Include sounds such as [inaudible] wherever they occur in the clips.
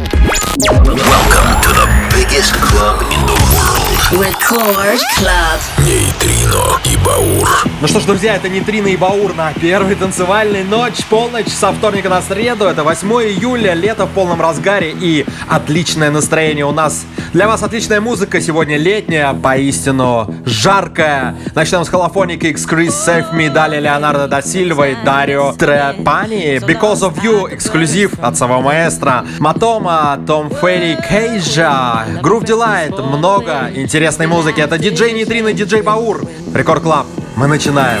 Welcome to the biggest club in the world. Record Club. Нейтрино и Баур. Ну что ж, друзья, это Нейтрино и Баур на первой танцевальной ночь, полночь со вторника на среду. Это 8 июля, лето в полном разгаре и отличное настроение у нас. Для вас отличная музыка сегодня летняя, поистину жаркая. Начнем с Холофоника X Chris Save Me, далее Леонардо да Сильва и Дарио Трепани. Because of You, эксклюзив от самого маэстро. Матома, Том Ферри, Кейжа, Groove Delight, много интересной музыки. Это диджей Нейтрино, диджей Баур. Рекорд Клаб. Мы начинаем.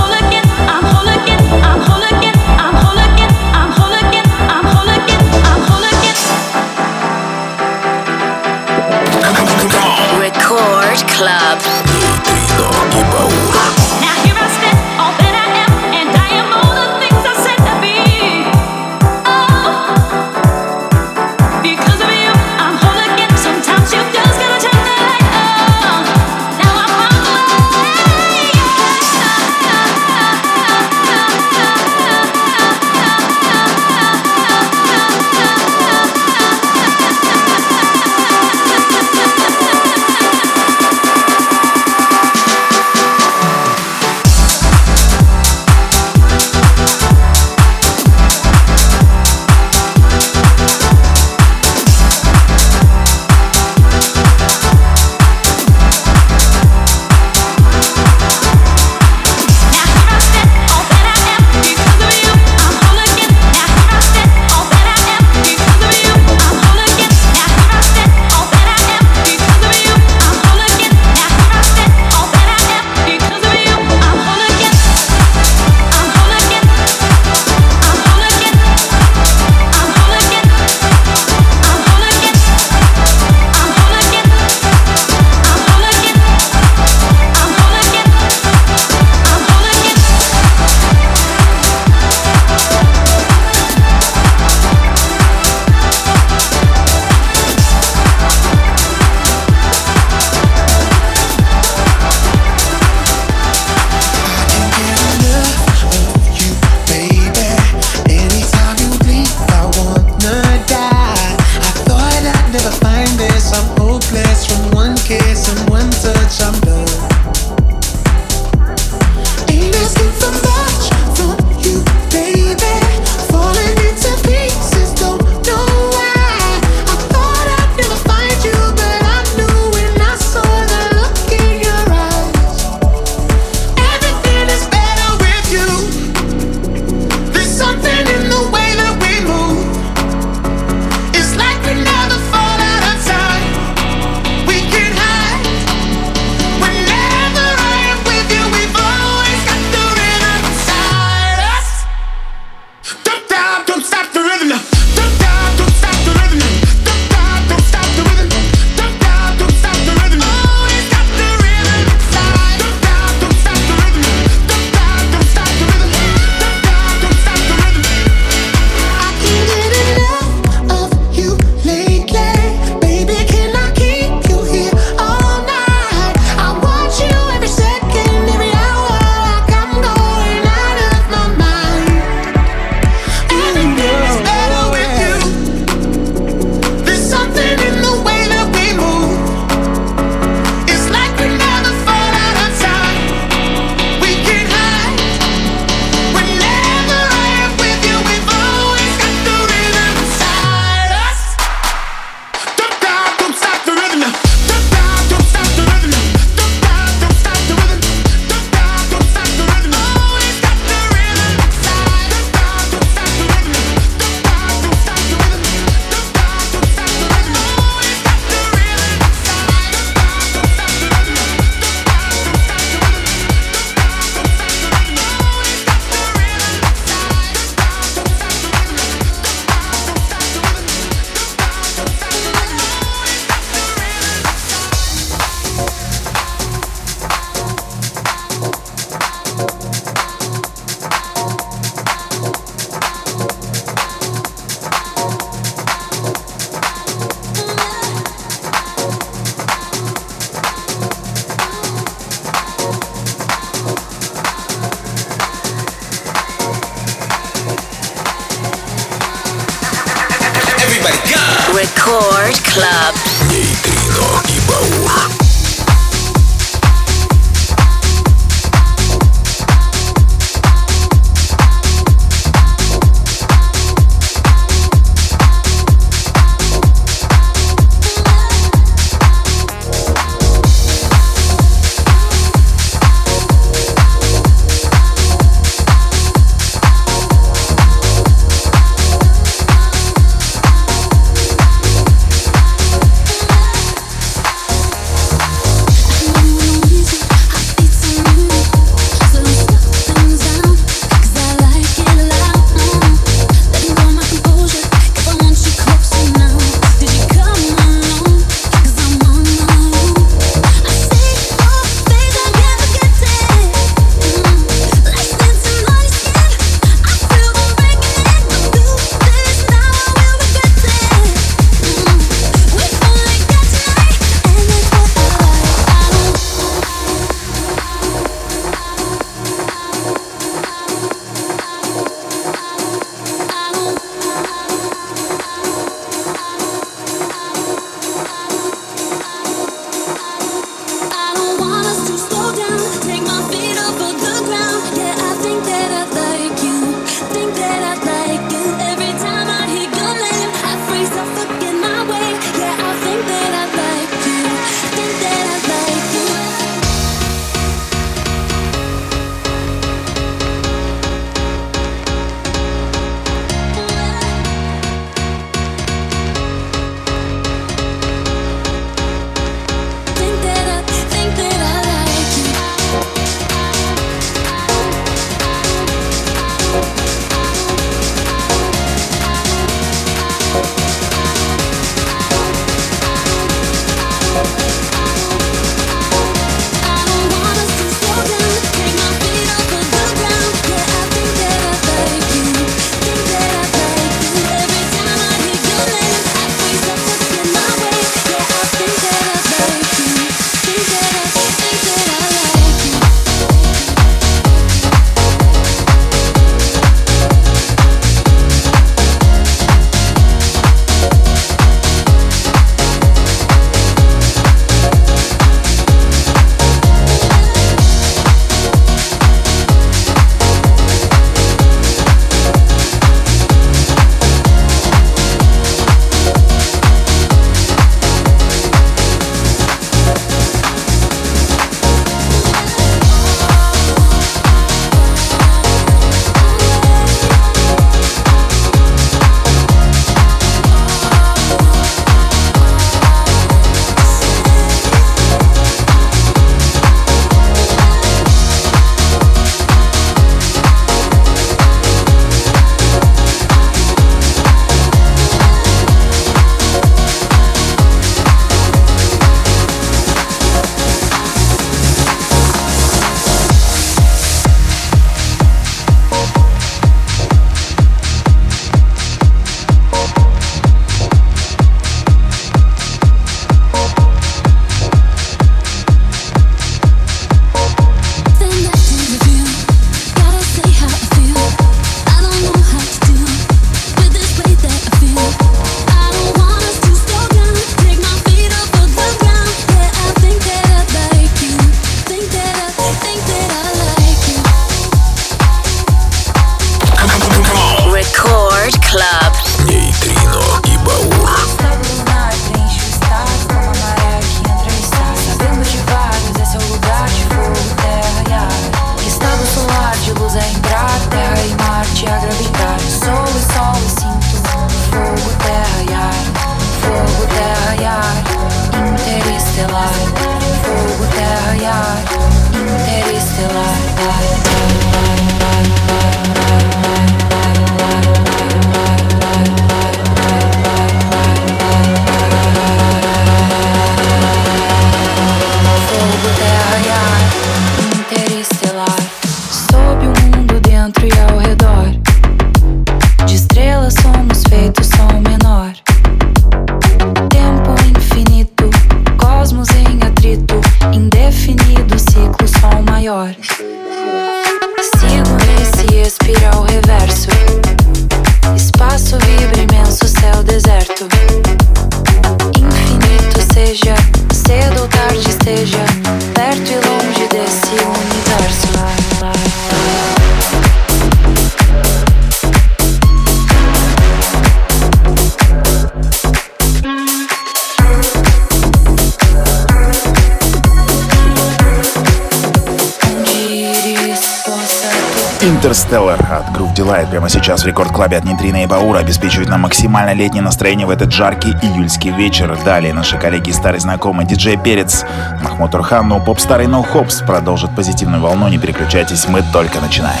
Interstellar от Groove Delight прямо сейчас в рекорд-клабе от Нитрина и Баура обеспечивает нам максимально летнее настроение в этот жаркий июльский вечер. Далее наши коллеги и старый знакомый диджей Перец, Махмуд Урхан, но поп старый No Hops продолжит позитивную волну. Не переключайтесь, мы только начинаем.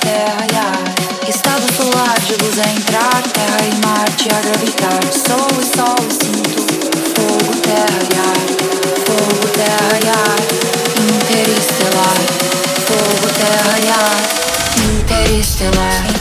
terra e ar. Estado solar. Sol e sol sinto fogo, terra e ar. Fogo, terra e ar. Interestelar. Fogo, terra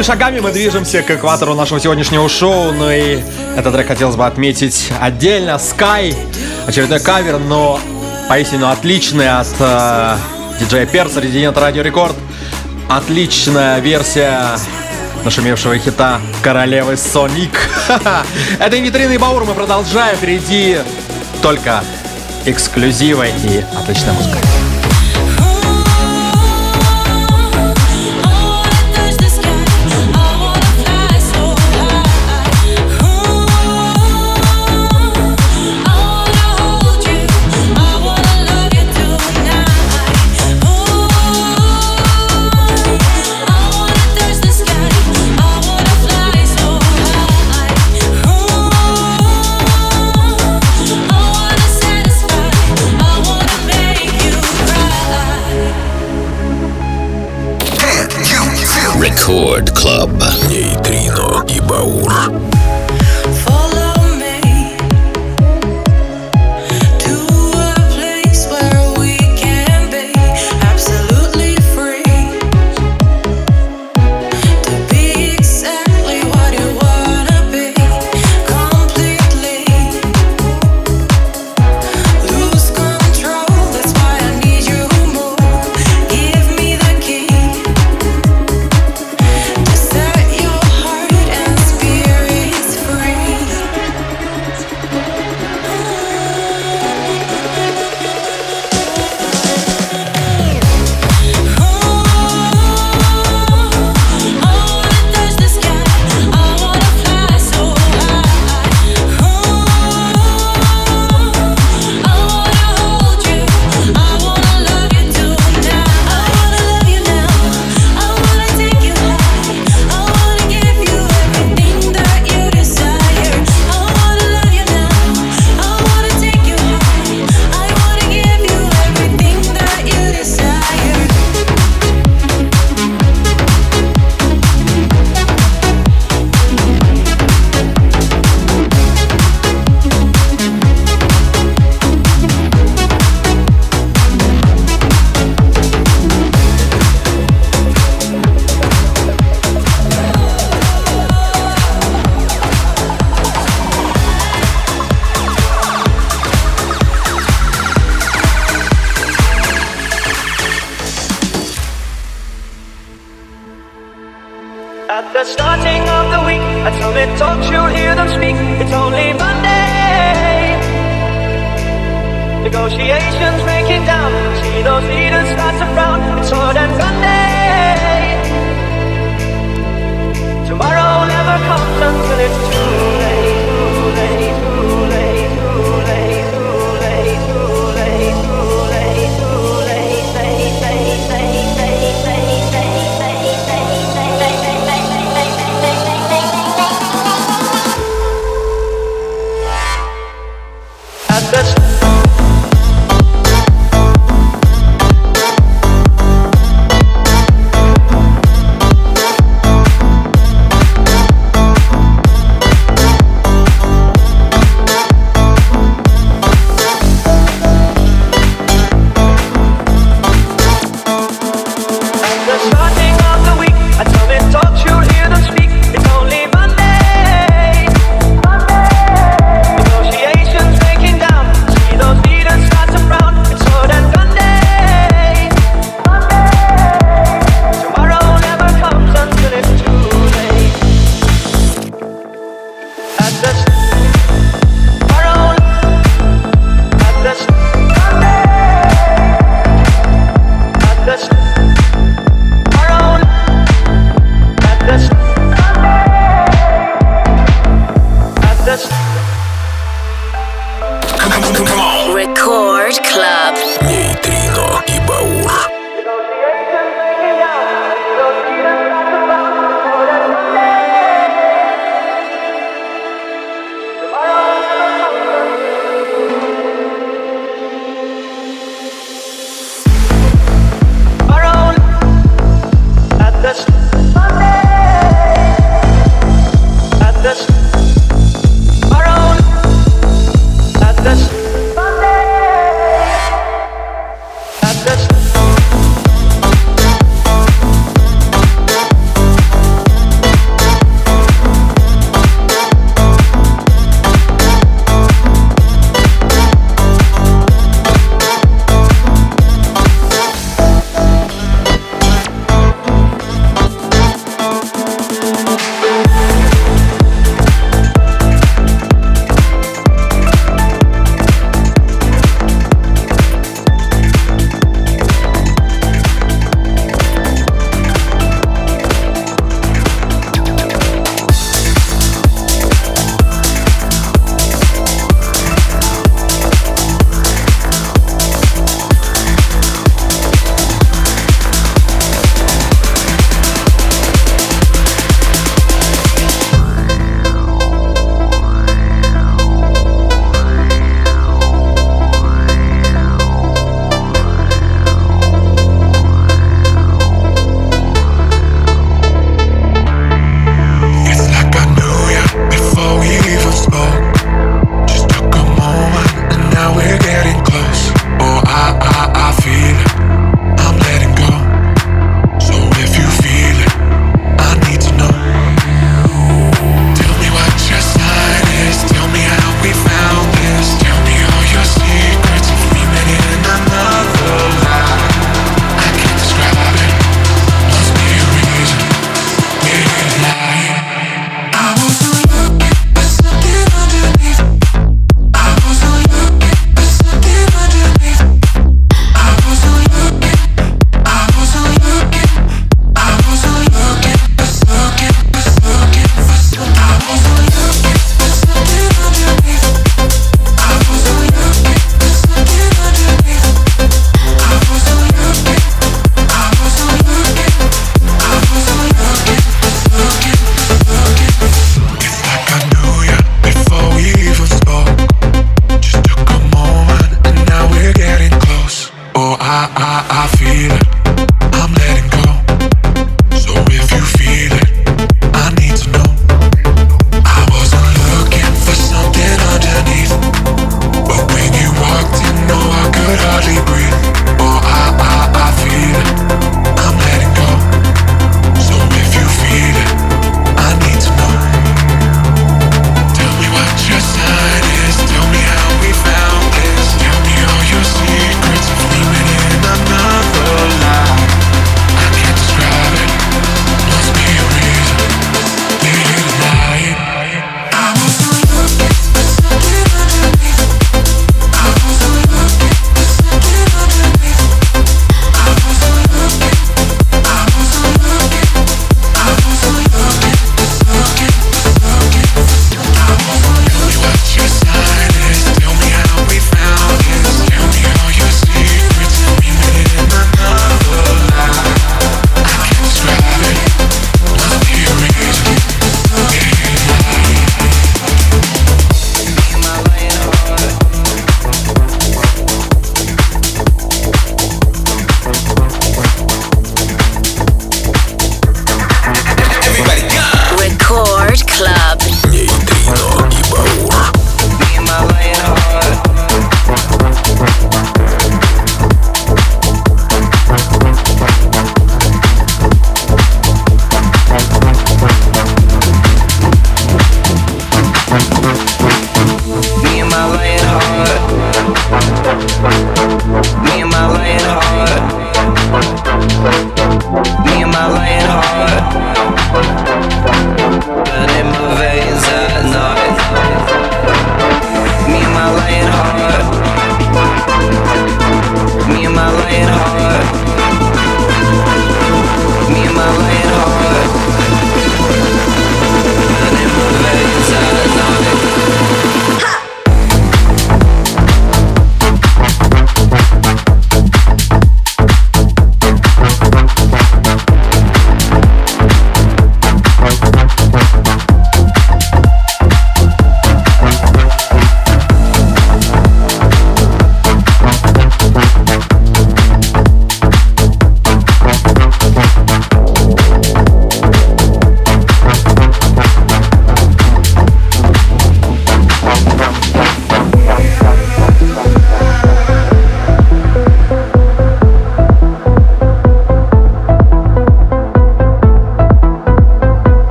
Семимильными шагами мы движемся к экватору нашего сегодняшнего шоу. Ну и этот трек хотелось бы отметить отдельно. Sky, очередной кавер, но поистину отличный от э, Перса, Резидент Радио Рекорд. Отличная версия нашумевшего хита Королевы Соник. [laughs] Это Витрина и Баур. Мы продолжаем. Впереди только эксклюзивы и отличная музыка. Record Club.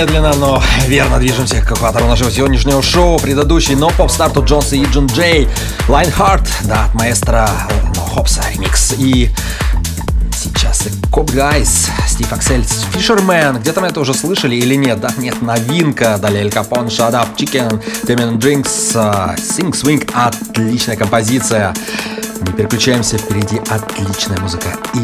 Медленно, но верно движемся к экватору нашего сегодняшнего шоу. Предыдущий но поп-старту Джонса и Джон Джей. Лайнхарт, да, от маэстро ну, Хопса ремикс. И сейчас Коп Гайс, Стив Аксель, Фишермен. Где-то мы это уже слышали или нет? Да, нет, новинка. Далее Эль Капон, Shut Up, Chicken, Damien Drinks, Sing Swing. Отличная композиция. Не переключаемся, впереди отличная музыка и,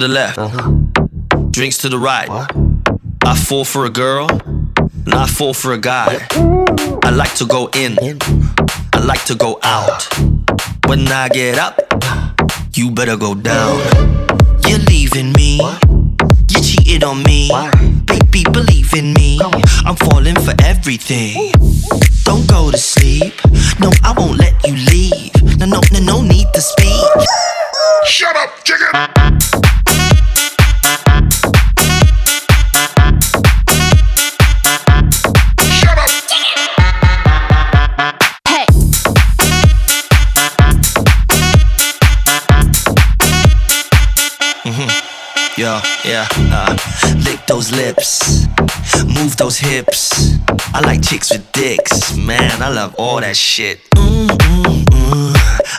the left, drinks to the right. I fall for a girl, and I fall for a guy. I like to go in, I like to go out. When I get up, you better go down. You're leaving me, you cheated on me. Baby, believe in me, I'm falling for everything. Don't go to sleep, no, I won't let you leave. No, no, no, no like chicks with dicks, man. I love all that shit. Mm, mm, mm.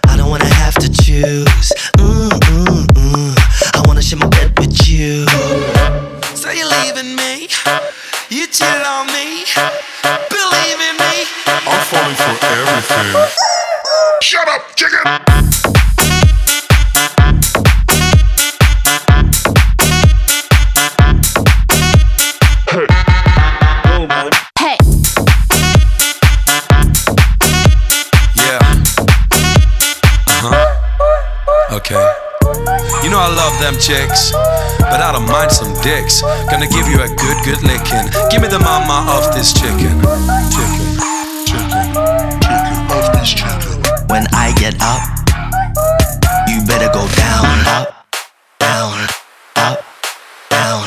I don't wanna have to choose. Mm, mm, mm. I wanna share my bed with you. So you're leaving me? You cheated on me? Believe in me? I'm falling for everything. Shut up, chicken! Them chicks, but I don't mind some dicks. Gonna give you a good, good licking. Give me the mama of this chicken. Chicken. Chicken. Chicken of this chicken. When I get up, you better go down, up, down, up, down,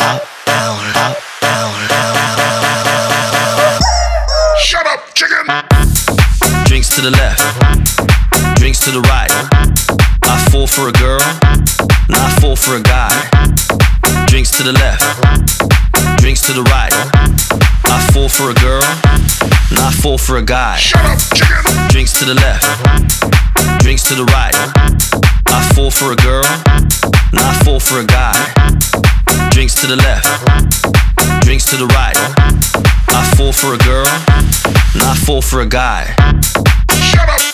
up, down, up, down, down, down, down. Shut up, chicken! Drinks to the left, drinks to the right. I fall for a girl, and I fall for a guy. Drinks to the left, drinks to the right. I fall for a girl, and I fall for a guy. Shut up, chicken! Drinks to the left, drinks to the right. I fall for a girl, and I fall for a guy. Drinks to the left, drinks to the right. I fall for a girl, and I fall for a guy. Shut up!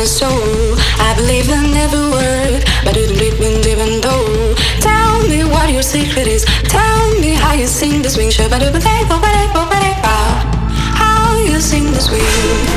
My soul I believe in every word But it didn't even though Tell me what your secret is Tell me how you sing the swing How you sing the swing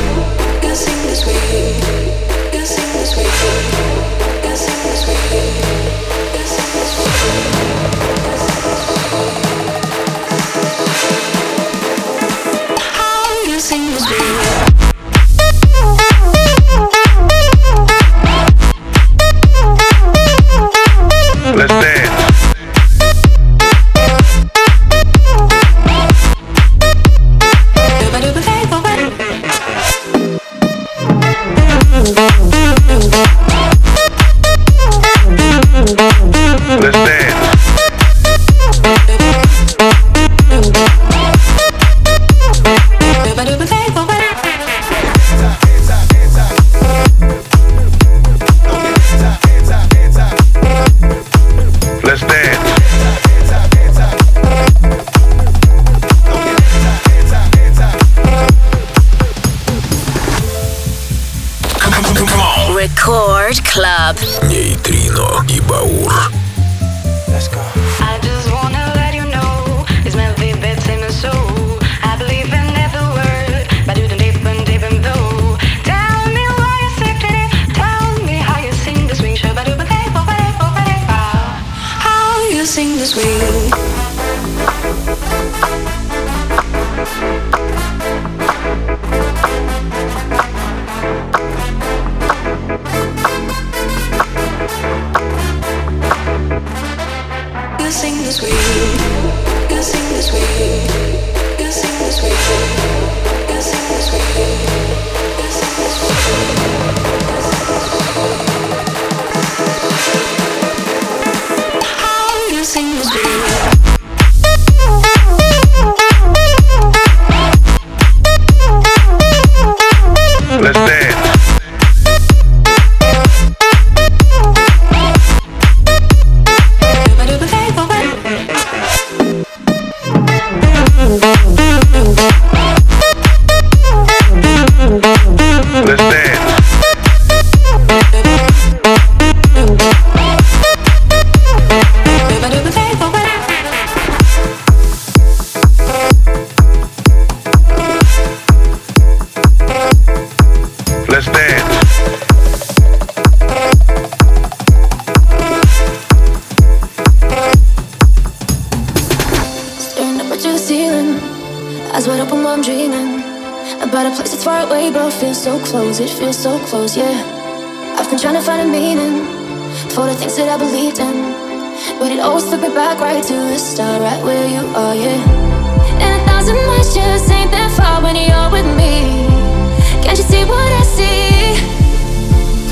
close. It feels so close, yeah. I've been trying to find a meaning for the things that I believed in, but it always took me back right to the start, right where you are, yeah. And a thousand miles just ain't that far when you're with me. Can't you see what I see?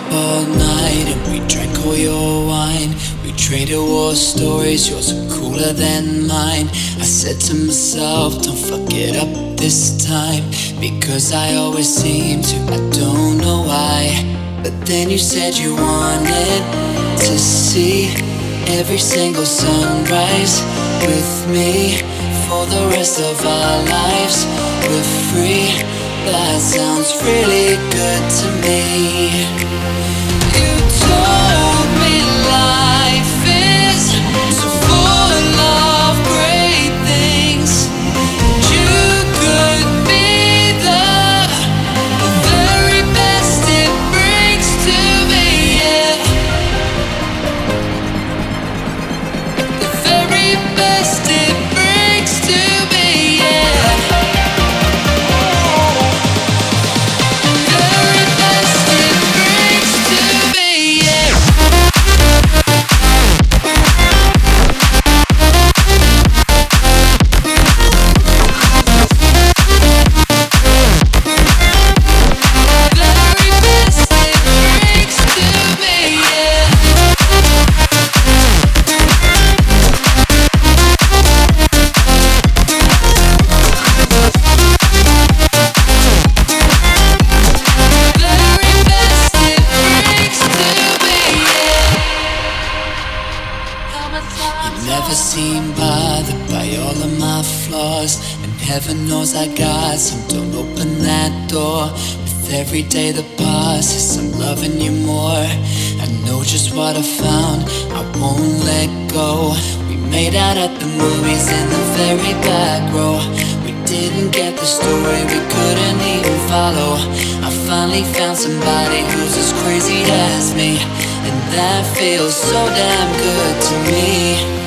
up all night and we drank all your wine. We traded war stories, yours are cooler than mine. I said to myself, don't fuck it up this time. Because I always seem to, I don't know why. But then you said you wanted to see every single sunrise with me. For the rest of our lives, we're free that sounds really good to me. Every day that passes, I'm loving you more. I know just what I found, I won't let go. We made out at the movies in the very back row. We didn't get the story, we couldn't even follow. I finally found somebody who's as crazy as me, and that feels so damn good to me.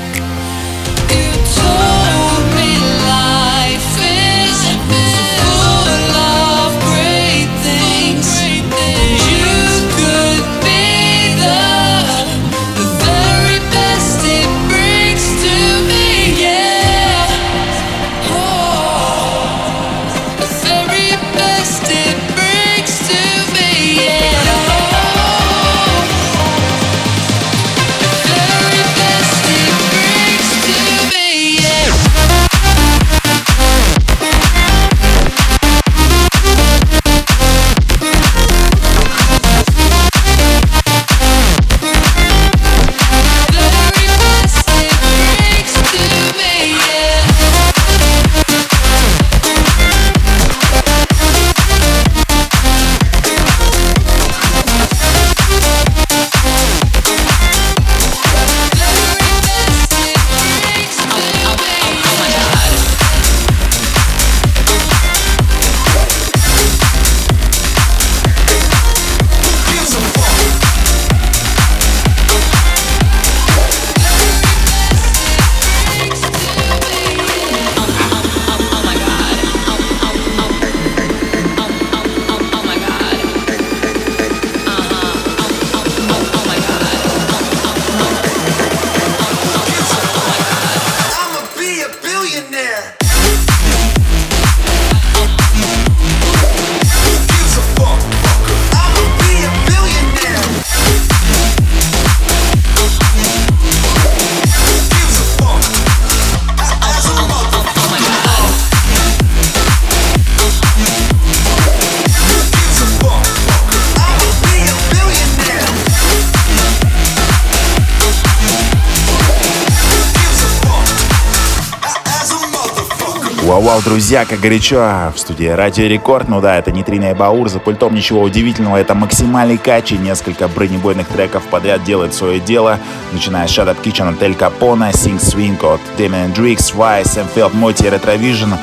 Вау-вау, друзья, как горячо в студии Радио Рекорд. Ну да, это нейтрина и Баур, за пультом ничего удивительного, это максимальный кач и несколько бронебойных треков подряд делает свое дело, начиная с Shut Up Kitchen от Эль Капона, Sing Swing от Damien Drix, Vice, Эмфилд, Моти и Ретровижн.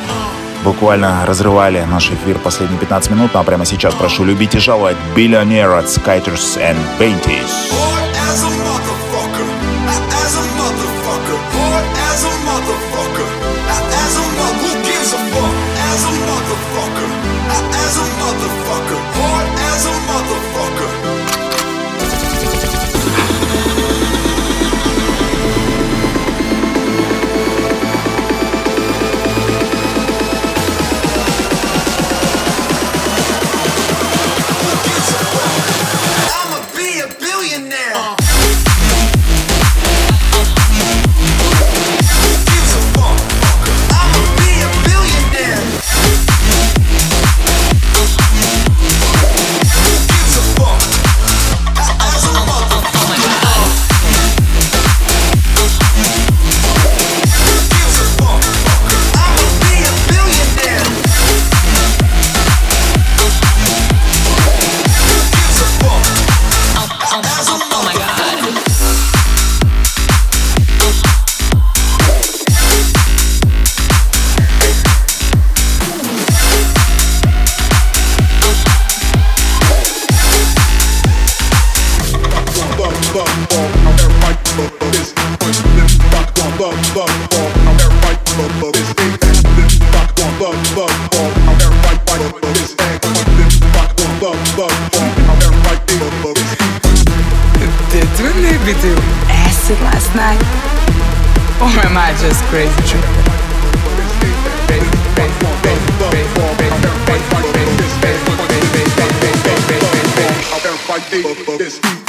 Буквально разрывали наш эфир последние 15 минут, но прямо сейчас прошу любить и жаловать Billionaire от Skyters and Painties. Did we do acid last night? Or am I just crazy? crazy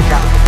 Record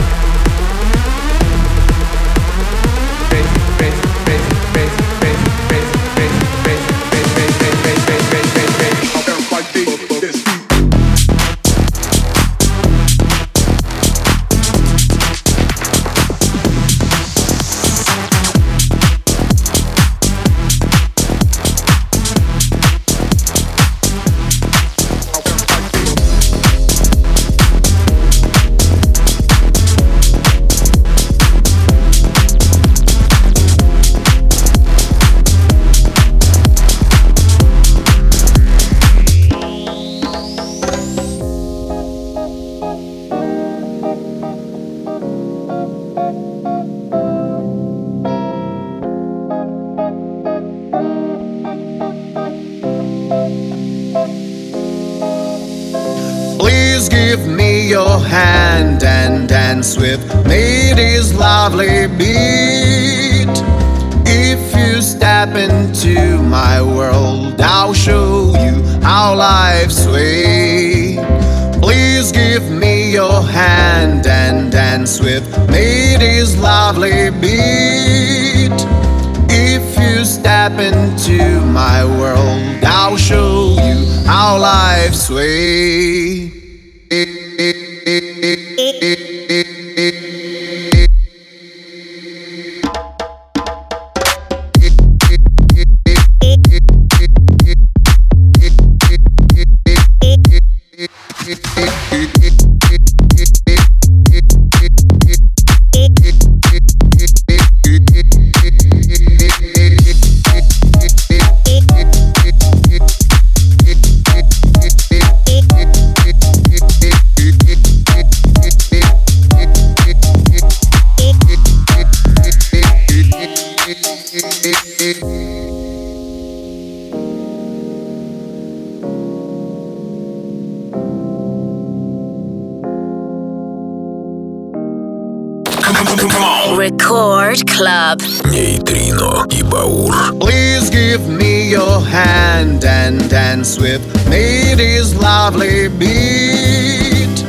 Club. Нейтрино и Баур. Please give me your hand and dance with me this lovely beat.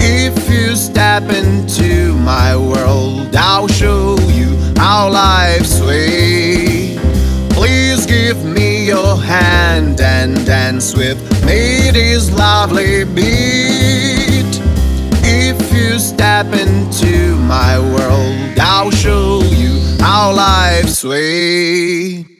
If you step into my world, I'll show you how life's sweet. Please give me your hand and dance with me this lovely beat. If you step into my world, I'll show you how life's sweet.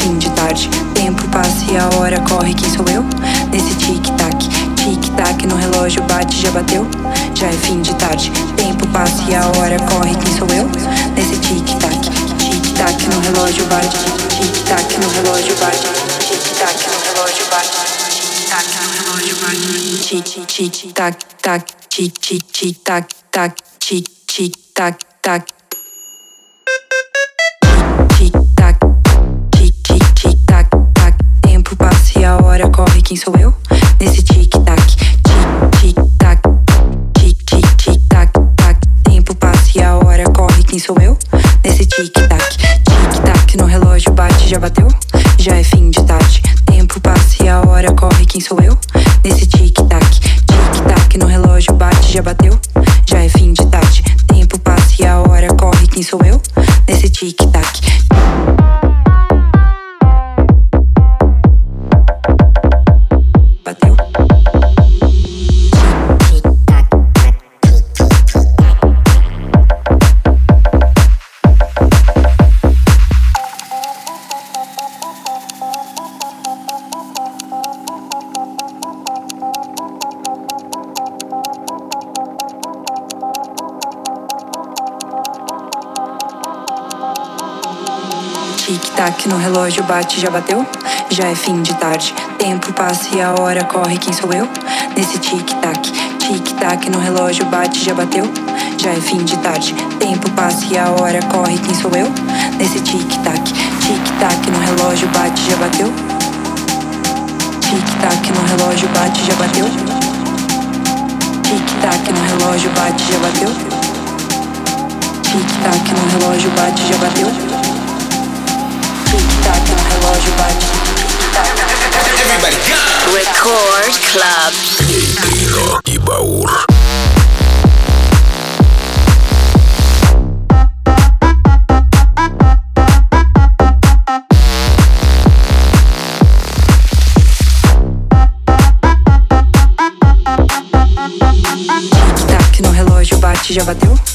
Fim de tarde. Tempo passa e a hora corre, quem sou eu? Nesse tic-tac, tic-tac no relógio bate, já bateu? Já é fim de tarde. Tempo passa e a hora corre, quem sou eu? Nesse tic-tac, tic-tac no relógio bate, tic-tac no relógio bate, tic-tac no relógio bate, tic-tac bate, tic-tic-tac, tac, tic-tic-tac, tac, tac. Hora corre, quem sou eu? Nesse tic-tac, tic-tic-tac, tic-tic-tac, tac. Tempo passa e a hora corre, quem sou eu? Nesse tic-tac, tic-tac no relógio bate, já bateu? Já é fim de tarde. Tempo passa e a hora corre, quem sou eu? Nesse tic-tac, tic-tac no relógio bate, já bateu? Já é fim de tarde. Tempo passa e a hora corre, quem sou eu? Nesse tic-tac. Tic-tac no relógio bate, já bateu? Já é fim de tarde. Tempo passa e a hora corre, quem sou eu? Nesse tic-tac, tic-tac no relógio bate, já bateu? Já é fim de tarde. Tempo passa e a hora corre, quem sou eu? Nesse tic-tac, tic-tac no relógio bate, já bateu? Tic-tac no relógio bate, já bateu? Tic-tac no relógio bate, já bateu? Tic-tac no relógio bate, já bateu? Tá, Tic-tac, relógio bate. Tic-tac. Record Club. Queiro e Baur. já bateu?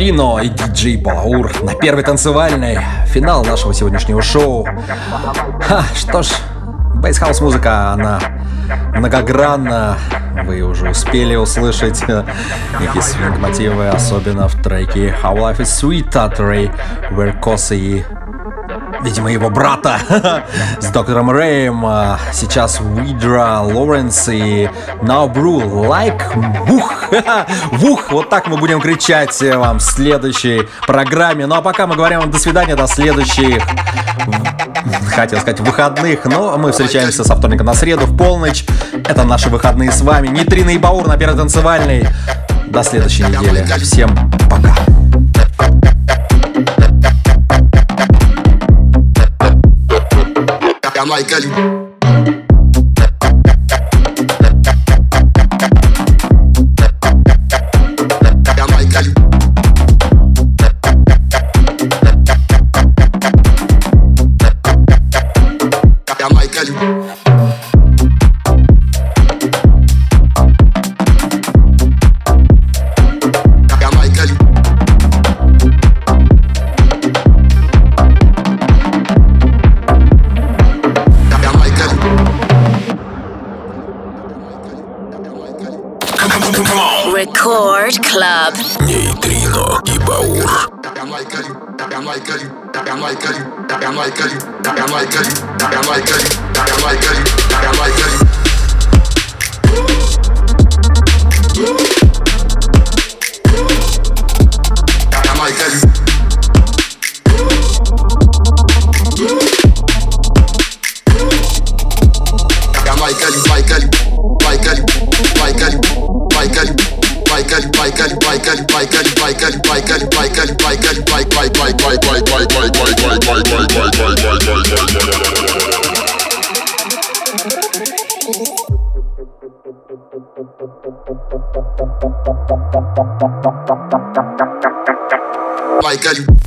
Нейтрино и диджей Балаур на первой танцевальной. Финал нашего сегодняшнего шоу. Ха, что ж, бейсхаус музыка, она многогранна. Вы уже успели услышать некие свинг-мотивы, особенно в треке How Life is Sweet от Ray Веркоса и видимо, его брата [laughs] с доктором Рэем. А сейчас Уидра, Лоренс и Brew Like [laughs] Вух. Вот так мы будем кричать вам в следующей программе. Ну а пока мы говорим вам до свидания, до следующих хотел сказать выходных, но мы встречаемся со вторника на среду в полночь. Это наши выходные с вами. Нитрина и Баур на первой танцевальной. До следующей недели. Всем пока. Michael. Record Club. Нейтрино и Баур. Like a